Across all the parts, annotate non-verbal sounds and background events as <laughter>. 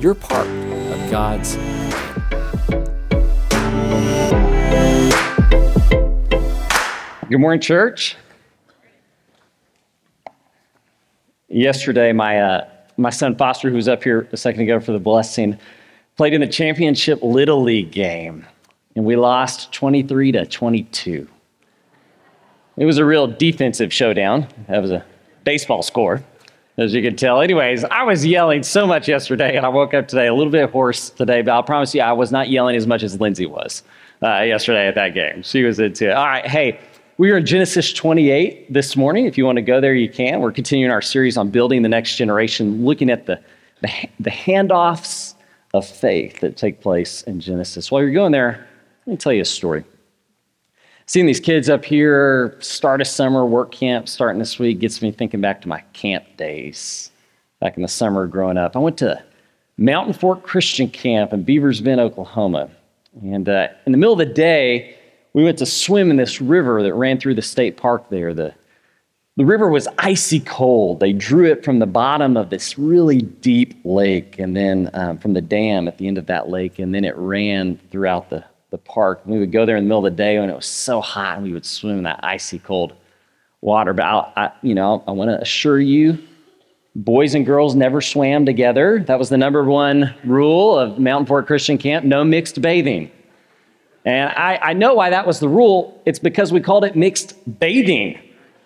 you're part of God's Good morning, church. Yesterday, my, uh, my son Foster, who was up here a second ago for the blessing, played in the championship Little League game, and we lost 23 to 22. It was a real defensive showdown. That was a baseball score as you can tell. Anyways, I was yelling so much yesterday, and I woke up today a little bit hoarse today, but I'll promise you I was not yelling as much as Lindsay was uh, yesterday at that game. She was into it. All right, hey, we are in Genesis 28 this morning. If you want to go there, you can. We're continuing our series on building the next generation, looking at the, the, the handoffs of faith that take place in Genesis. While you're going there, let me tell you a story seeing these kids up here start a summer work camp starting this week gets me thinking back to my camp days back in the summer growing up. I went to Mountain Fork Christian Camp in Beavers Bend, Oklahoma. And uh, in the middle of the day, we went to swim in this river that ran through the state park there. The, the river was icy cold. They drew it from the bottom of this really deep lake and then um, from the dam at the end of that lake, and then it ran throughout the, the park. We would go there in the middle of the day when it was so hot, and we would swim in that icy cold water. But I, I you know, I want to assure you, boys and girls never swam together. That was the number one rule of Mountain Fork Christian Camp: no mixed bathing. And I, I know why that was the rule. It's because we called it mixed bathing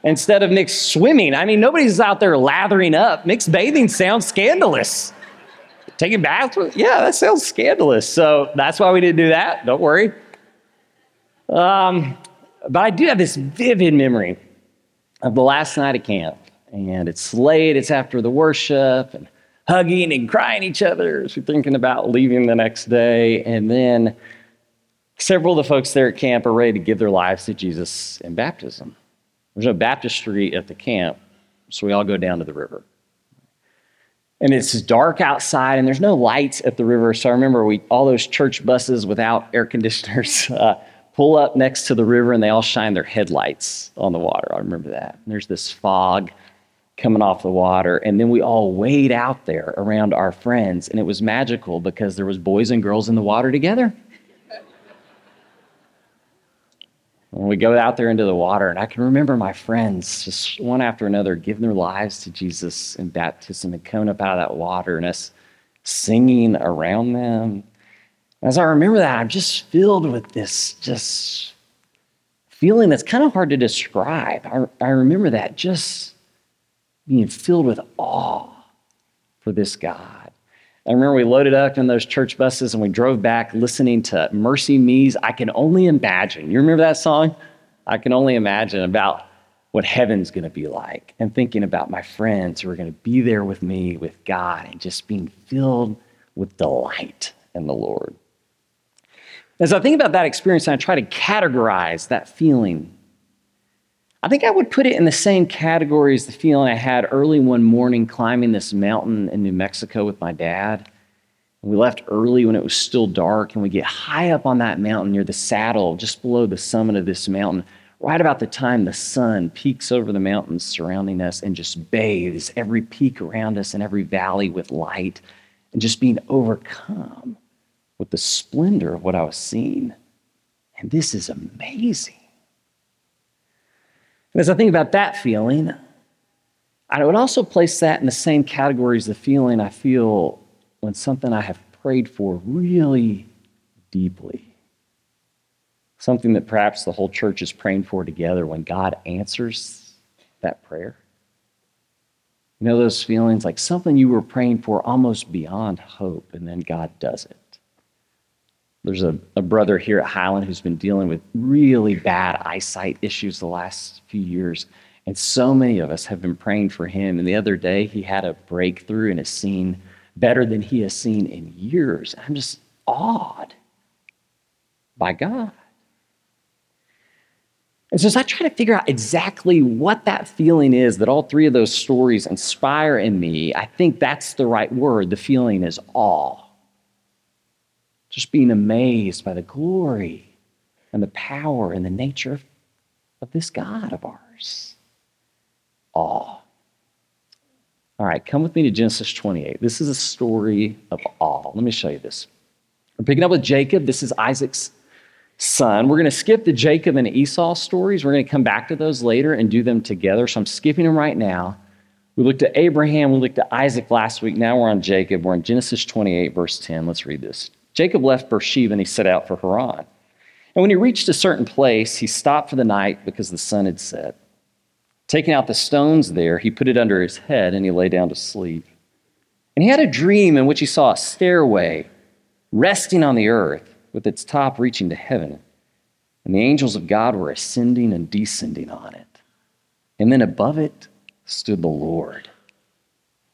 instead of mixed swimming. I mean, nobody's out there lathering up. Mixed bathing sounds scandalous. Taking baths? Yeah, that sounds scandalous. So that's why we didn't do that. Don't worry. Um, but I do have this vivid memory of the last night at camp. And it's late, it's after the worship, and hugging and crying each other as we're thinking about leaving the next day. And then several of the folks there at camp are ready to give their lives to Jesus in baptism. There's no baptistry at the camp, so we all go down to the river and it's dark outside and there's no lights at the river. So i remember we all those church buses without air conditioners <laughs> uh, pull up next to the river and they all shine their headlights on the water. I remember that. And there's this fog coming off the water and then we all wade out there around our friends and it was magical because there was boys and girls in the water together when we go out there into the water, and I can remember my friends just one after another giving their lives to Jesus in baptism and coming up out of that water and us singing around them. As I remember that, I'm just filled with this just feeling that's kind of hard to describe. I, I remember that just being filled with awe for this God. I remember we loaded up in those church buses and we drove back listening to MercyMe's I Can Only Imagine. You remember that song? I can only imagine about what heaven's going to be like and thinking about my friends who are going to be there with me, with God, and just being filled with delight in the Lord. As I think about that experience and I try to categorize that feeling, I think I would put it in the same category as the feeling I had early one morning climbing this mountain in New Mexico with my dad. We left early when it was still dark, and we get high up on that mountain near the saddle, just below the summit of this mountain, right about the time the sun peaks over the mountains surrounding us and just bathes every peak around us and every valley with light, and just being overcome with the splendor of what I was seeing. And this is amazing. And as I think about that feeling, I would also place that in the same category as the feeling I feel when something I have prayed for really deeply, something that perhaps the whole church is praying for together, when God answers that prayer. You know those feelings like something you were praying for almost beyond hope, and then God does it. There's a, a brother here at Highland who's been dealing with really bad eyesight issues the last few years. And so many of us have been praying for him. And the other day, he had a breakthrough and has seen better than he has seen in years. I'm just awed by God. And so as I try to figure out exactly what that feeling is that all three of those stories inspire in me, I think that's the right word. The feeling is awe. Just being amazed by the glory and the power and the nature of, this God of ours. Awe. All right, come with me to Genesis 28. This is a story of awe. Let me show you this. We're picking up with Jacob. This is Isaac's son. We're going to skip the Jacob and Esau stories. We're going to come back to those later and do them together. So I'm skipping them right now. We looked at Abraham, we looked at Isaac last week. Now we're on Jacob. We're in Genesis 28, verse 10. Let's read this. Jacob left Beersheba and he set out for Haran. And when he reached a certain place, he stopped for the night because the sun had set. Taking out the stones there, he put it under his head and he lay down to sleep. And he had a dream in which he saw a stairway resting on the earth with its top reaching to heaven. And the angels of God were ascending and descending on it. And then above it stood the Lord.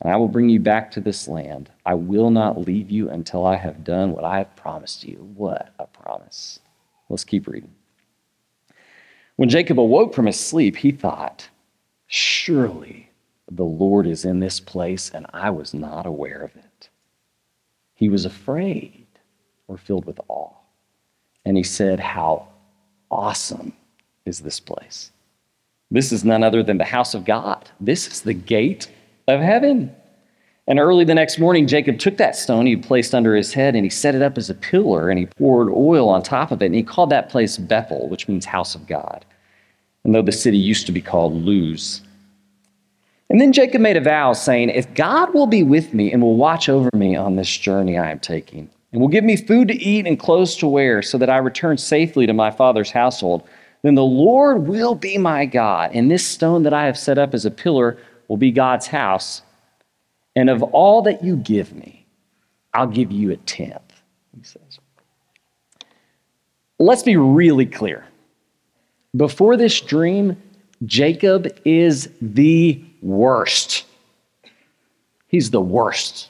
and I will bring you back to this land. I will not leave you until I have done what I have promised you. What a promise. Let's keep reading. When Jacob awoke from his sleep, he thought, Surely the Lord is in this place, and I was not aware of it. He was afraid or filled with awe. And he said, How awesome is this place? This is none other than the house of God. This is the gate of heaven. And early the next morning, Jacob took that stone he had placed under his head and he set it up as a pillar and he poured oil on top of it. And he called that place Bethel, which means house of God. And though the city used to be called Luz. And then Jacob made a vow saying, If God will be with me and will watch over me on this journey I am taking, and will give me food to eat and clothes to wear, so that I return safely to my father's household. Then the Lord will be my God, and this stone that I have set up as a pillar will be God's house. And of all that you give me, I'll give you a tenth, he says. Let's be really clear. Before this dream, Jacob is the worst. He's the worst.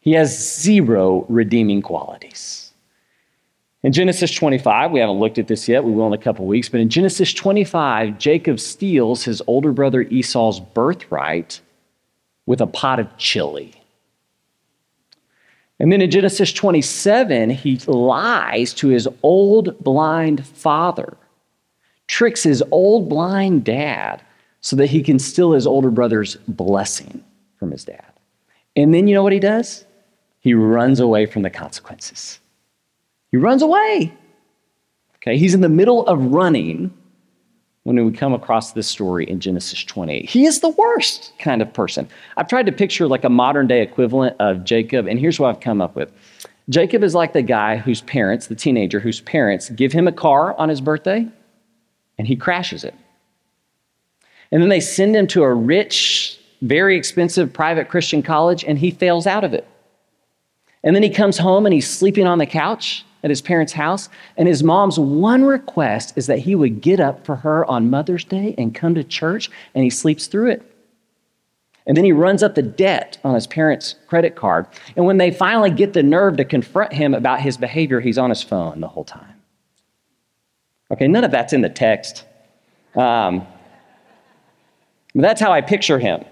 He has zero redeeming qualities. In Genesis 25, we haven't looked at this yet, we will in a couple weeks, but in Genesis 25, Jacob steals his older brother Esau's birthright with a pot of chili. And then in Genesis 27, he lies to his old blind father, tricks his old blind dad so that he can steal his older brother's blessing from his dad. And then you know what he does? he runs away from the consequences. He runs away. Okay, he's in the middle of running when we come across this story in Genesis 28. He is the worst kind of person. I've tried to picture like a modern day equivalent of Jacob, and here's what I've come up with. Jacob is like the guy whose parents, the teenager whose parents, give him a car on his birthday and he crashes it. And then they send him to a rich, very expensive private Christian college and he fails out of it. And then he comes home and he's sleeping on the couch at his parents' house. And his mom's one request is that he would get up for her on Mother's Day and come to church, and he sleeps through it. And then he runs up the debt on his parents' credit card. And when they finally get the nerve to confront him about his behavior, he's on his phone the whole time. Okay, none of that's in the text. Um, but that's how I picture him.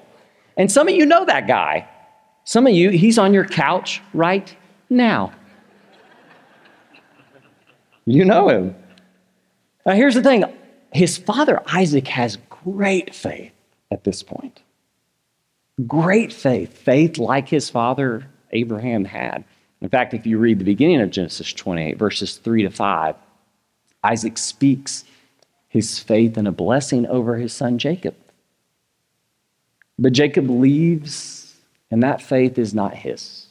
And some of you know that guy. Some of you, he's on your couch right now. You know him. Now, here's the thing his father Isaac has great faith at this point. Great faith, faith like his father Abraham had. In fact, if you read the beginning of Genesis 28, verses 3 to 5, Isaac speaks his faith and a blessing over his son Jacob. But Jacob leaves and that faith is not his.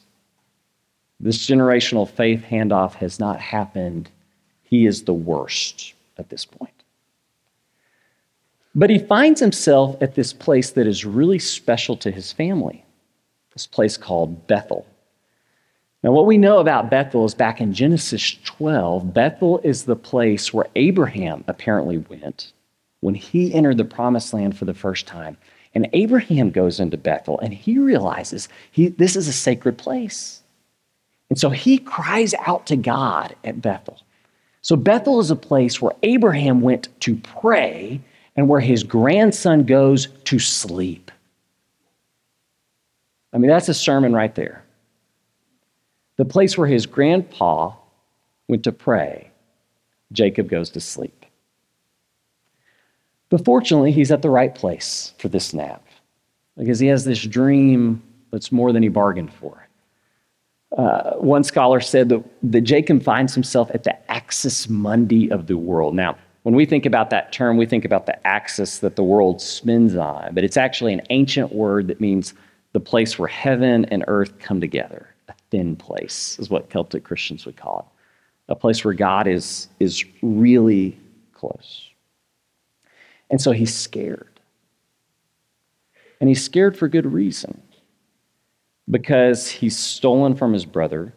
This generational faith handoff has not happened. He is the worst at this point. But he finds himself at this place that is really special to his family, this place called Bethel. Now, what we know about Bethel is back in Genesis 12, Bethel is the place where Abraham apparently went when he entered the promised land for the first time. And Abraham goes into Bethel and he realizes he, this is a sacred place. And so he cries out to God at Bethel. So Bethel is a place where Abraham went to pray and where his grandson goes to sleep. I mean, that's a sermon right there. The place where his grandpa went to pray, Jacob goes to sleep. But fortunately, he's at the right place for this nap because he has this dream that's more than he bargained for. Uh, one scholar said that, that Jacob finds himself at the axis mundi of the world. Now, when we think about that term, we think about the axis that the world spins on, but it's actually an ancient word that means the place where heaven and earth come together. A thin place is what Celtic Christians would call it. A place where God is, is really close. And so he's scared. And he's scared for good reason. Because he's stolen from his brother,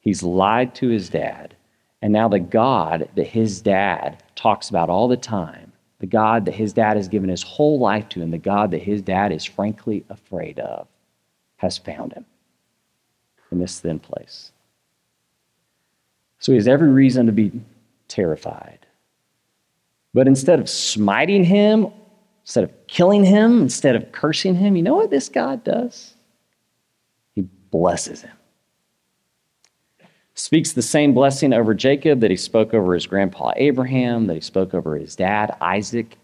he's lied to his dad, and now the God that his dad talks about all the time, the God that his dad has given his whole life to, and the God that his dad is frankly afraid of, has found him in this thin place. So he has every reason to be terrified. But instead of smiting him, instead of killing him, instead of cursing him, you know what this God does? Blesses him speaks the same blessing over Jacob that he spoke over his grandpa Abraham, that he spoke over his dad Isaac.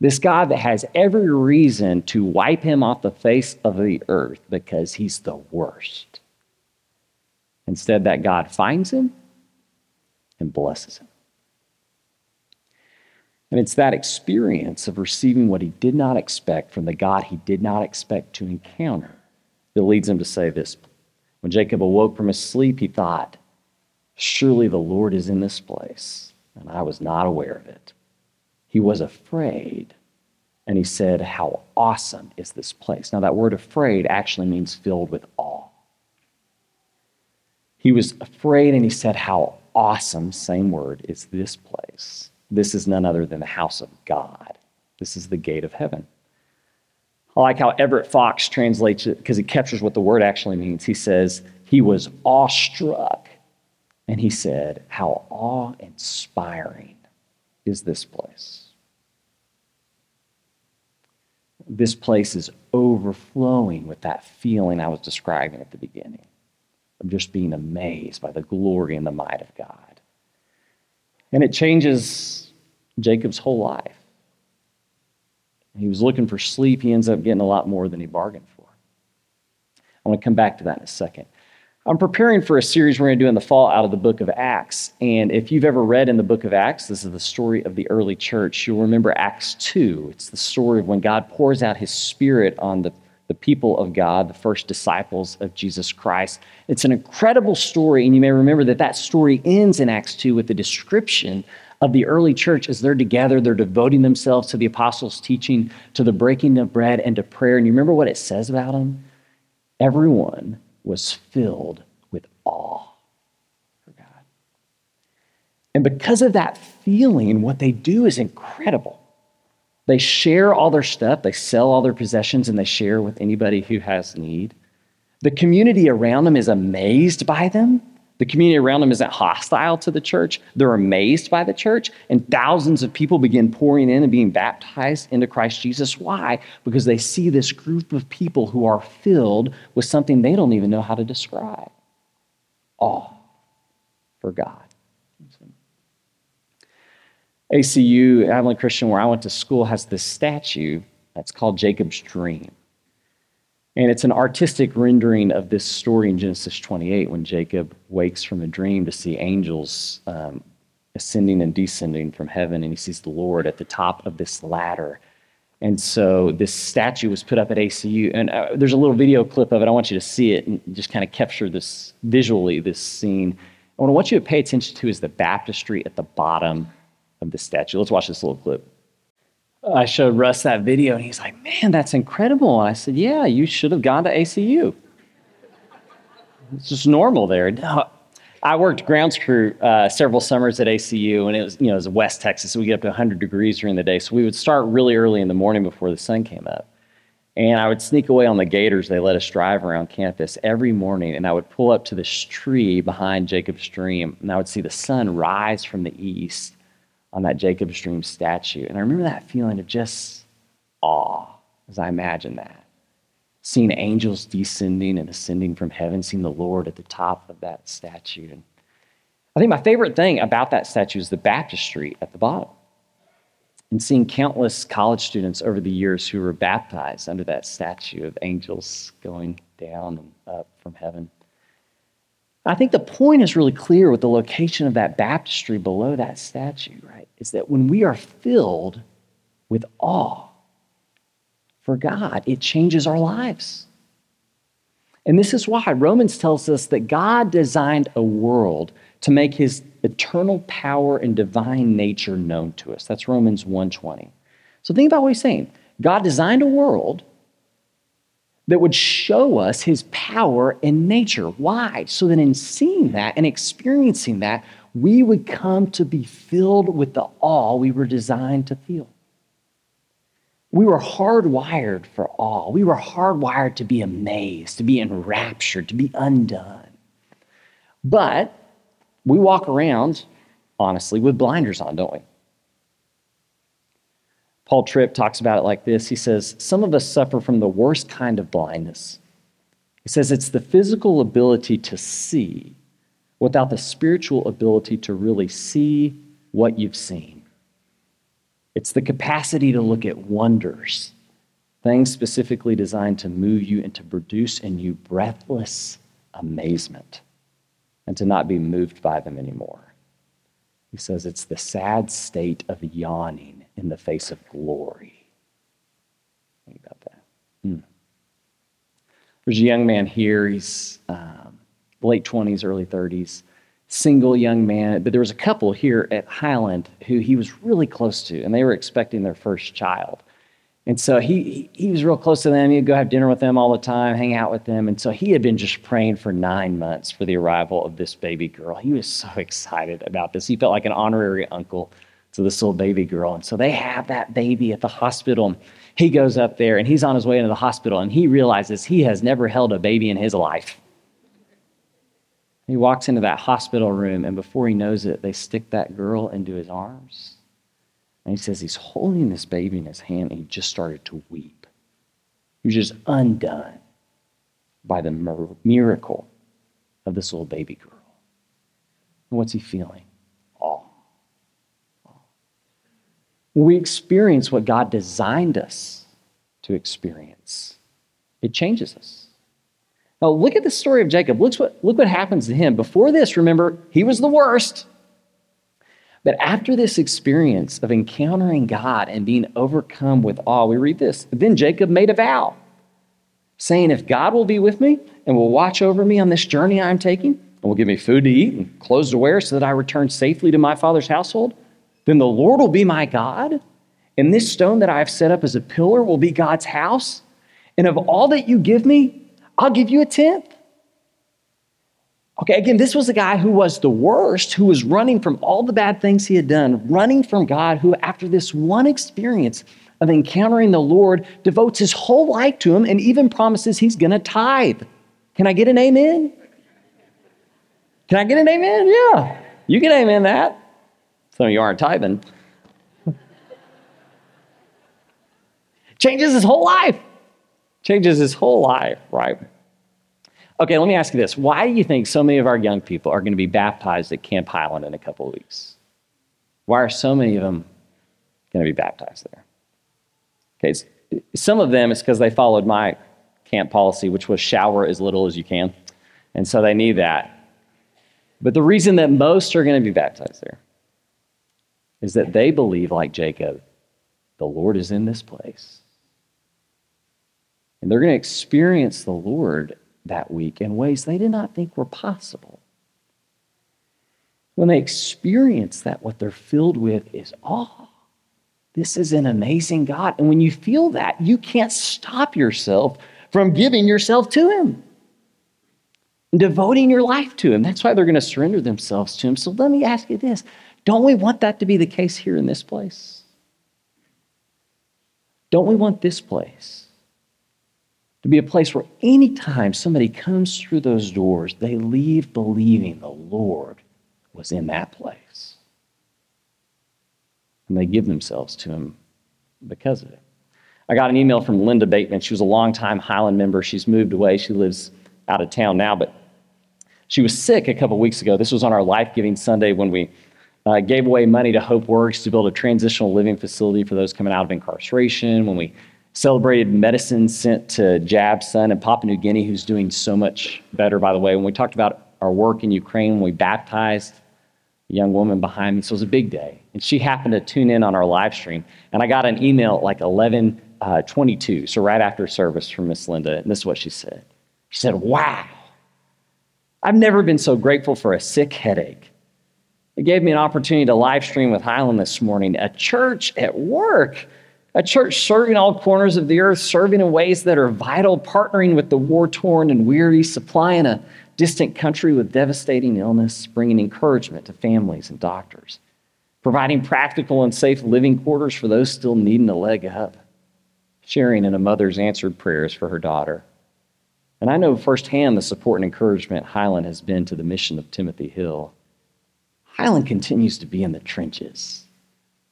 This God that has every reason to wipe him off the face of the earth because he's the worst. Instead, that God finds him and blesses him. And it's that experience of receiving what he did not expect from the God he did not expect to encounter that leads him to say this when Jacob awoke from his sleep, he thought, Surely the Lord is in this place, and I was not aware of it. He was afraid, and he said, How awesome is this place? Now, that word afraid actually means filled with awe. He was afraid, and he said, How awesome, same word, is this place. This is none other than the house of God. This is the gate of heaven. I like how Everett Fox translates it because he captures what the word actually means. He says, He was awestruck. And he said, How awe inspiring is this place? This place is overflowing with that feeling I was describing at the beginning of just being amazed by the glory and the might of God. And it changes Jacob's whole life. He was looking for sleep. He ends up getting a lot more than he bargained for. I want to come back to that in a second. I'm preparing for a series we're going to do in the fall out of the book of Acts. And if you've ever read in the book of Acts, this is the story of the early church. You'll remember Acts 2. It's the story of when God pours out his spirit on the, the people of God, the first disciples of Jesus Christ. It's an incredible story. And you may remember that that story ends in Acts 2 with the description of the early church as they're together, they're devoting themselves to the apostles' teaching, to the breaking of bread, and to prayer. And you remember what it says about them? Everyone was filled with awe for God. And because of that feeling, what they do is incredible. They share all their stuff, they sell all their possessions, and they share with anybody who has need. The community around them is amazed by them the community around them isn't hostile to the church. They're amazed by the church, and thousands of people begin pouring in and being baptized into Christ Jesus. Why? Because they see this group of people who are filled with something they don't even know how to describe awe for God. ACU, Abilene Christian, where I went to school, has this statue that's called Jacob's Dream. And it's an artistic rendering of this story in Genesis 28 when Jacob wakes from a dream to see angels um, ascending and descending from heaven, and he sees the Lord at the top of this ladder. And so this statue was put up at ACU. And uh, there's a little video clip of it. I want you to see it and just kind of capture this visually, this scene. And what I want you to pay attention to is the baptistry at the bottom of the statue. Let's watch this little clip. I showed Russ that video, and he's like, Man, that's incredible. And I said, Yeah, you should have gone to ACU. It's just normal there. No, I worked grounds crew uh, several summers at ACU, and it was, you know, it was West Texas, so we get up to 100 degrees during the day. So we would start really early in the morning before the sun came up. And I would sneak away on the gators. They let us drive around campus every morning, and I would pull up to this tree behind Jacob's Dream, and I would see the sun rise from the east on that Jacob's Dream statue. And I remember that feeling of just awe as I imagined that. Seeing angels descending and ascending from heaven, seeing the Lord at the top of that statue. And I think my favorite thing about that statue is the baptistry at the bottom. And seeing countless college students over the years who were baptized under that statue of angels going down and up from heaven. I think the point is really clear with the location of that baptistry below that statue, right? Is that when we are filled with awe for God, it changes our lives. And this is why Romans tells us that God designed a world to make his eternal power and divine nature known to us. That's Romans 1:20. So think about what he's saying. God designed a world that would show us his power and nature. Why? So that in seeing that and experiencing that, we would come to be filled with the awe we were designed to feel. We were hardwired for awe. We were hardwired to be amazed, to be enraptured, to be undone. But we walk around, honestly, with blinders on, don't we? Paul Tripp talks about it like this. He says, Some of us suffer from the worst kind of blindness. He says it's the physical ability to see without the spiritual ability to really see what you've seen. It's the capacity to look at wonders, things specifically designed to move you and to produce in you breathless amazement and to not be moved by them anymore. He says it's the sad state of yawning in the face of glory. Think about that. Hmm. There's a young man here. He's um, late 20s, early 30s, single young man. But there was a couple here at Highland who he was really close to, and they were expecting their first child. And so he, he was real close to them. He'd go have dinner with them all the time, hang out with them. And so he had been just praying for nine months for the arrival of this baby girl. He was so <laughs> excited about this. He felt like an honorary uncle to this little baby girl. And so they have that baby at the hospital. He goes up there and he's on his way into the hospital and he realizes he has never held a baby in his life. He walks into that hospital room, and before he knows it, they stick that girl into his arms. And he says he's holding this baby in his hand, and he just started to weep. He was just undone by the miracle of this little baby girl. And what's he feeling? Awe. We experience what God designed us to experience, it changes us. Now, look at the story of Jacob. Look what, look what happens to him. Before this, remember, he was the worst. But after this experience of encountering God and being overcome with awe, we read this. Then Jacob made a vow, saying, If God will be with me and will watch over me on this journey I'm taking, and will give me food to eat and clothes to wear so that I return safely to my father's household, then the Lord will be my God. And this stone that I have set up as a pillar will be God's house. And of all that you give me, I'll give you a tenth. Okay, again, this was a guy who was the worst, who was running from all the bad things he had done, running from God, who, after this one experience of encountering the Lord, devotes his whole life to him and even promises he's going to tithe. Can I get an amen? Can I get an amen? Yeah, you can amen that. Some of you aren't tithing. Changes his whole life changes his whole life, right? Okay, let me ask you this. Why do you think so many of our young people are going to be baptized at Camp Highland in a couple of weeks? Why are so many of them going to be baptized there? Okay, some of them is because they followed my camp policy, which was shower as little as you can. And so they need that. But the reason that most are going to be baptized there is that they believe, like Jacob, the Lord is in this place. And they're going to experience the Lord that week in ways they did not think were possible. When they experience that, what they're filled with is awe. This is an amazing God. And when you feel that, you can't stop yourself from giving yourself to Him and devoting your life to Him. That's why they're going to surrender themselves to Him. So let me ask you this don't we want that to be the case here in this place? Don't we want this place to be a place where anytime somebody comes through those doors, they leave believing the Lord was in that place? And they give themselves to Him because of it. I got an email from Linda Bateman. She was a longtime Highland member. She's moved away. She lives out of town now, but she was sick a couple weeks ago. This was on our Life Giving Sunday when we uh, gave away money to Hope Works to build a transitional living facility for those coming out of incarceration. When we celebrated medicine sent to Jab's son in Papua New Guinea, who's doing so much better, by the way. When we talked about our work in Ukraine, when we baptized a young woman behind me, so it was a big day. And she happened to tune in on our live stream. And I got an email at like 11 uh, 22, so right after service from Miss Linda, and this is what she said. She said, Wow, I've never been so grateful for a sick headache. It gave me an opportunity to live stream with Highland this morning, a church at work, a church serving all corners of the earth, serving in ways that are vital, partnering with the war torn and weary, supplying a distant country with devastating illness, bringing encouragement to families and doctors, providing practical and safe living quarters for those still needing a leg up sharing in a mother's answered prayers for her daughter. And I know firsthand the support and encouragement Highland has been to the mission of Timothy Hill. Highland continues to be in the trenches.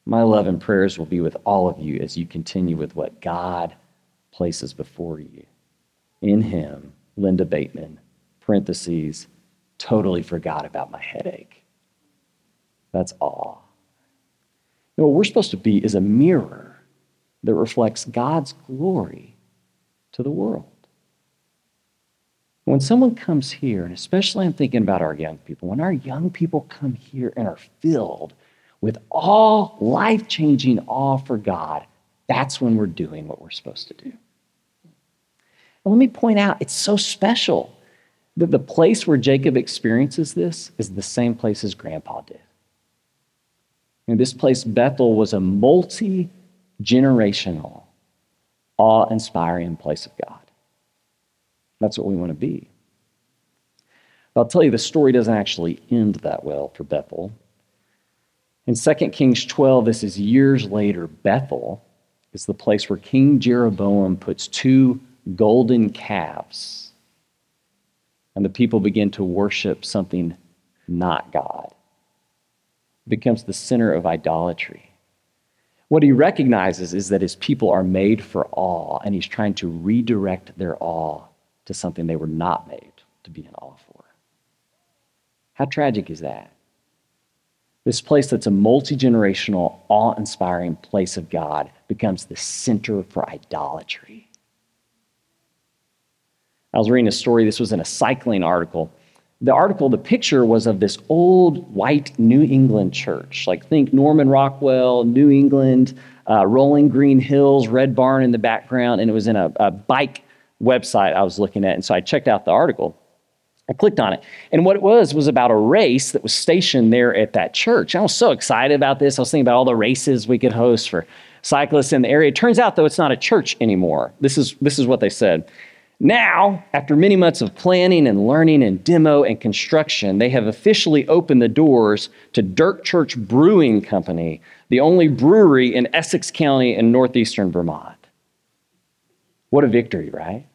My love and prayers will be with all of you as you continue with what God places before you. In Him, Linda Bateman, parentheses, totally forgot about my headache. That's all. You know, what we're supposed to be is a mirror that reflects God's glory to the world. When someone comes here, and especially I'm thinking about our young people, when our young people come here and are filled with all life changing awe for God, that's when we're doing what we're supposed to do. And let me point out, it's so special that the place where Jacob experiences this is the same place as grandpa did. And this place, Bethel, was a multi generational, awe inspiring place of God. That's what we want to be. I'll tell you, the story doesn't actually end that well for Bethel. In 2 Kings 12, this is years later, Bethel is the place where King Jeroboam puts two golden calves, and the people begin to worship something not God. It becomes the center of idolatry. What he recognizes is that his people are made for awe, and he's trying to redirect their awe to something they were not made to be in awe for. How tragic is that? This place that's a multi generational, awe inspiring place of God becomes the center for idolatry. I was reading a story, this was in a cycling article the article, the picture was of this old white New England church. Like, think Norman Rockwell, New England, uh, rolling green hills, red barn in the background, and it was in a, a bike website I was looking at. And so I checked out the article. I clicked on it. And what it was was about a race that was stationed there at that church. I was so excited about this. I was thinking about all the races we could host for cyclists in the area. It turns out, though, it's not a church anymore. This is, this is what they said. Now, after many months of planning and learning and demo and construction, they have officially opened the doors to Dirt Church Brewing Company, the only brewery in Essex County in northeastern Vermont. What a victory, right?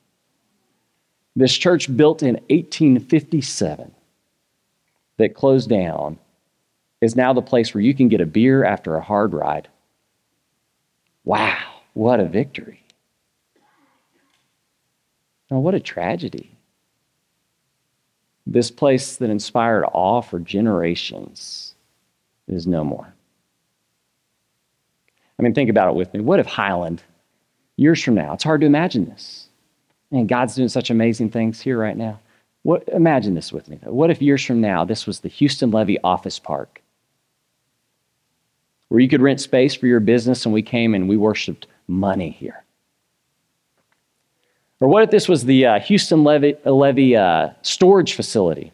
This church, built in 1857, that closed down, is now the place where you can get a beer after a hard ride. Wow, what a victory. Oh, what a tragedy. This place that inspired awe for generations is no more. I mean, think about it with me. What if Highland, years from now, it's hard to imagine this. And God's doing such amazing things here right now. What, imagine this with me. What if years from now, this was the Houston Levy Office Park? where you could rent space for your business and we came and we worshiped money here? Or what if this was the uh, Houston Levy, Levee uh, storage facility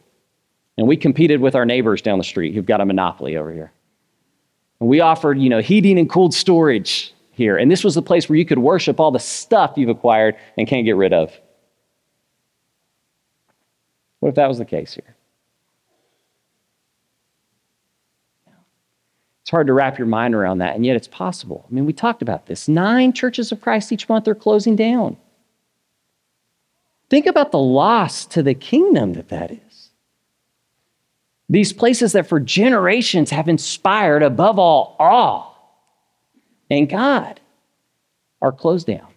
and we competed with our neighbors down the street who've got a monopoly over here? And we offered, you know, heating and cooled storage here. And this was the place where you could worship all the stuff you've acquired and can't get rid of. What if that was the case here? It's hard to wrap your mind around that, and yet it's possible. I mean, we talked about this. Nine churches of Christ each month are closing down. Think about the loss to the kingdom that that is. These places that for generations have inspired, above all, awe and God are closed down,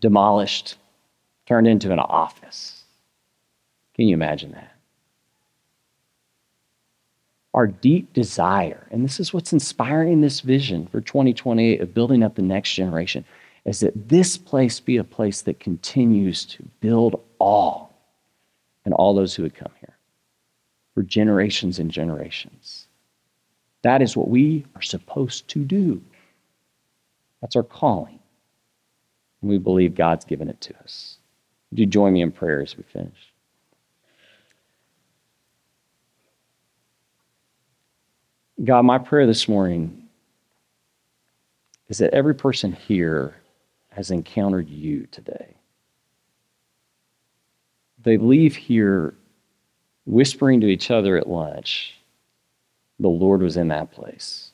demolished, turned into an office. Can you imagine that? Our deep desire, and this is what's inspiring this vision for 2028 of building up the next generation, is that this place be a place that continues to build all and all those who would come here for generations and generations. That is what we are supposed to do. That's our calling. And we believe God's given it to us. Would you join me in prayer as we finish? God, my prayer this morning is that every person here has encountered you today. They leave here whispering to each other at lunch, the Lord was in that place.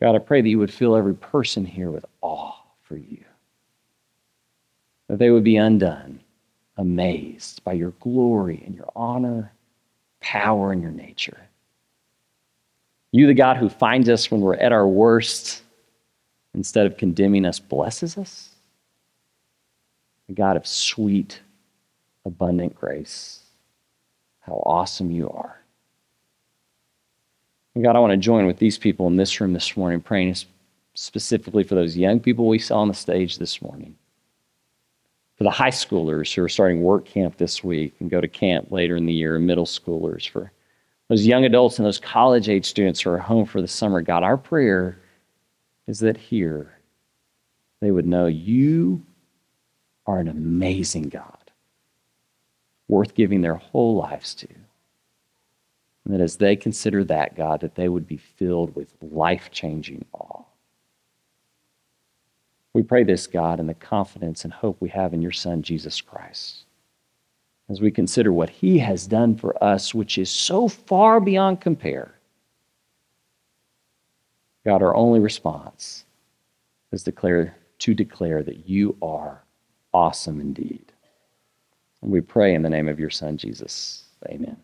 God, I pray that you would fill every person here with awe for you. That they would be undone, amazed by your glory and your honor, power, and your nature. You, the God who finds us when we're at our worst, instead of condemning us, blesses us. A God of sweet, abundant grace. How awesome you are. And God, I want to join with these people in this room this morning, praying specifically for those young people we saw on the stage this morning, for the high schoolers who are starting work camp this week and go to camp later in the year, middle schoolers, for those young adults and those college age students who are home for the summer. God, our prayer is that here they would know you are an amazing God, worth giving their whole lives to. And that as they consider that, God, that they would be filled with life changing awe. We pray this, God, in the confidence and hope we have in your Son, Jesus Christ. As we consider what he has done for us, which is so far beyond compare, God, our only response is declare, to declare that you are awesome indeed. And we pray in the name of your Son, Jesus. Amen.